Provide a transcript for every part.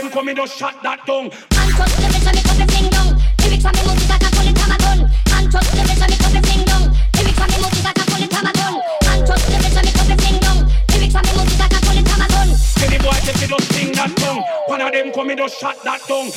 them come in, just shut that down. And touch the rest and me cut the thing down. Lyrics and me music that I pull it a gun. And touch the me cut the thing down. Lyrics me music that I pull it from a gun. And touch the me cut the thing down. Lyrics me I pull it a gun. See the boy take it, just sing that down. One of them come in, just shut that down.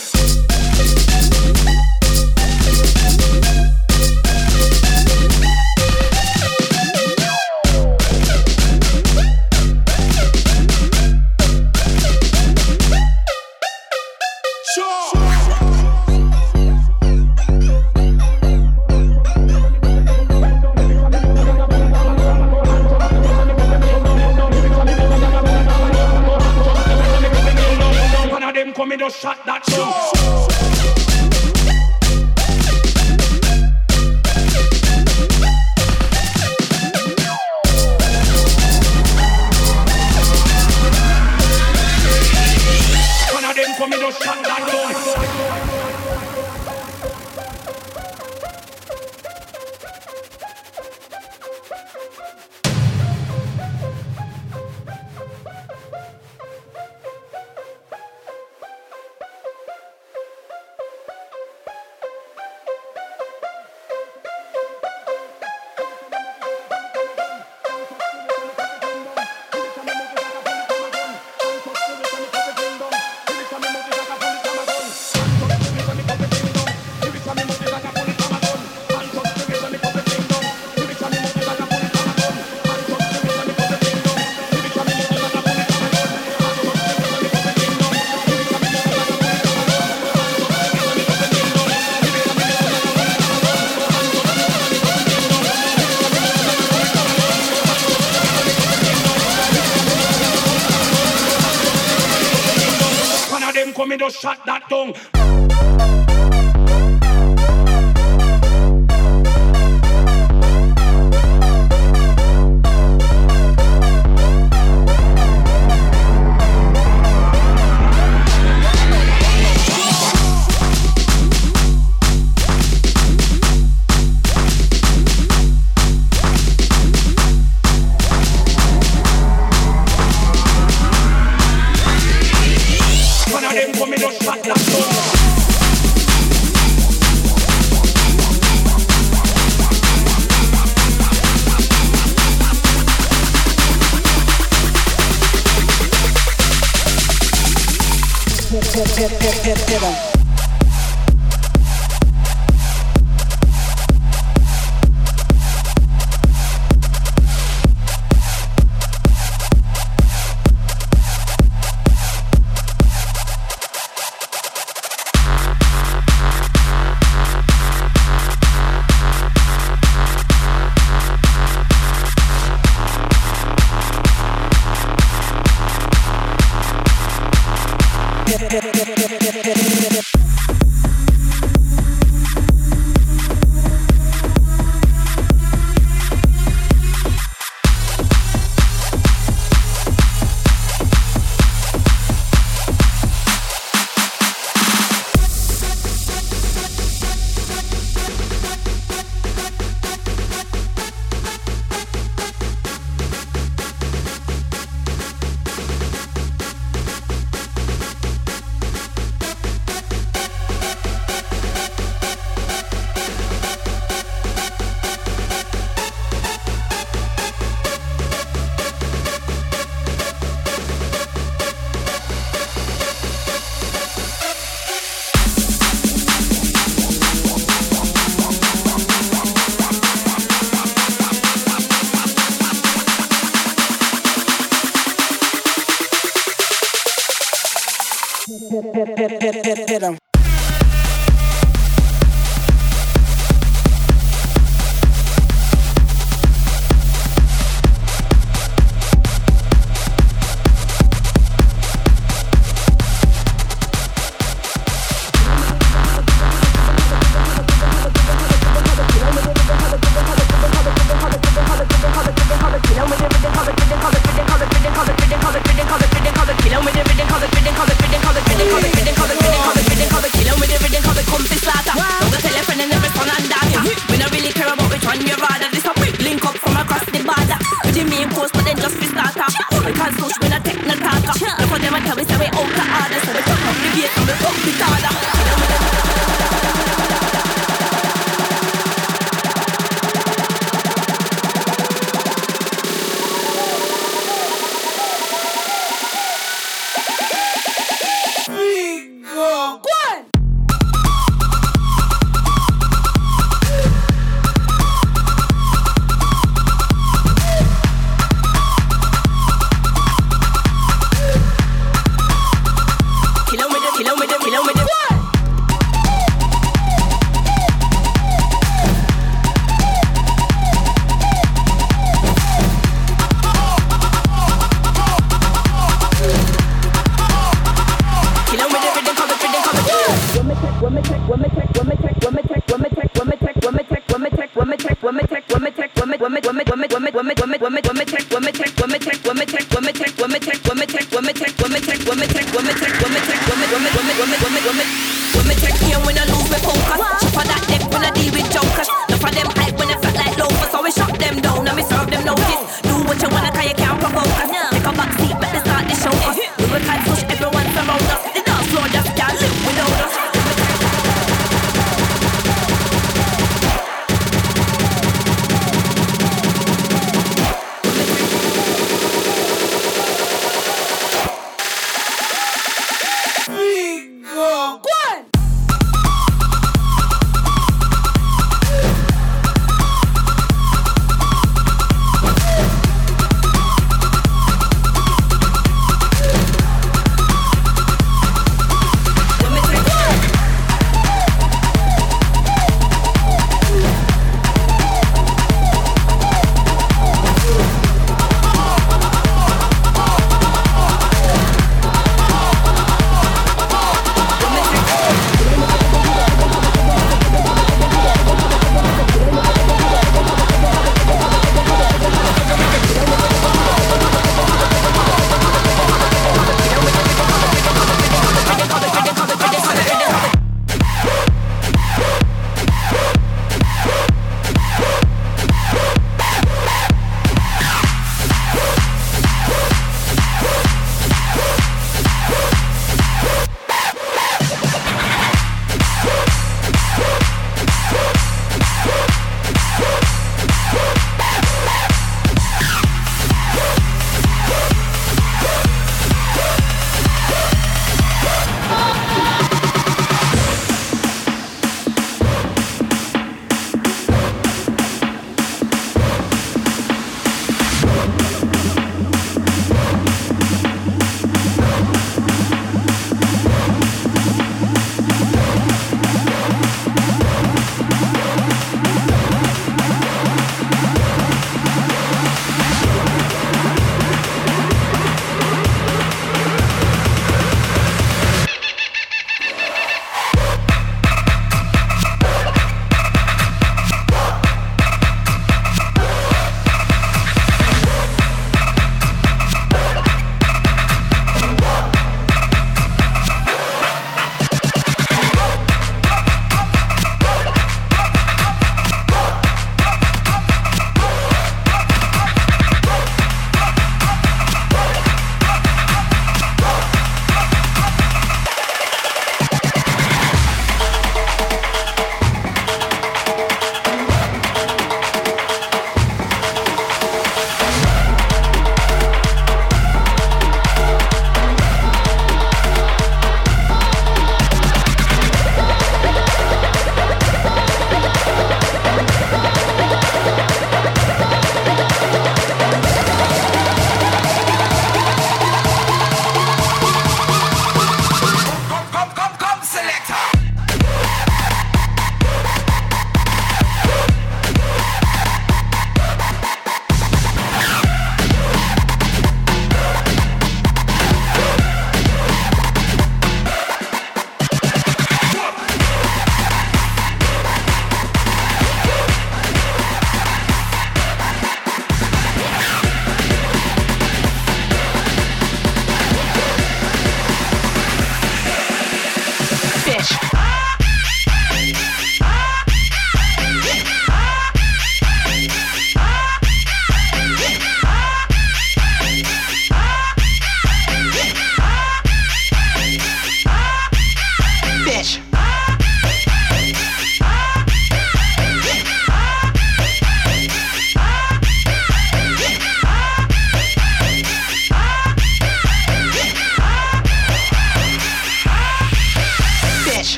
Shut that down. tell me, say we all got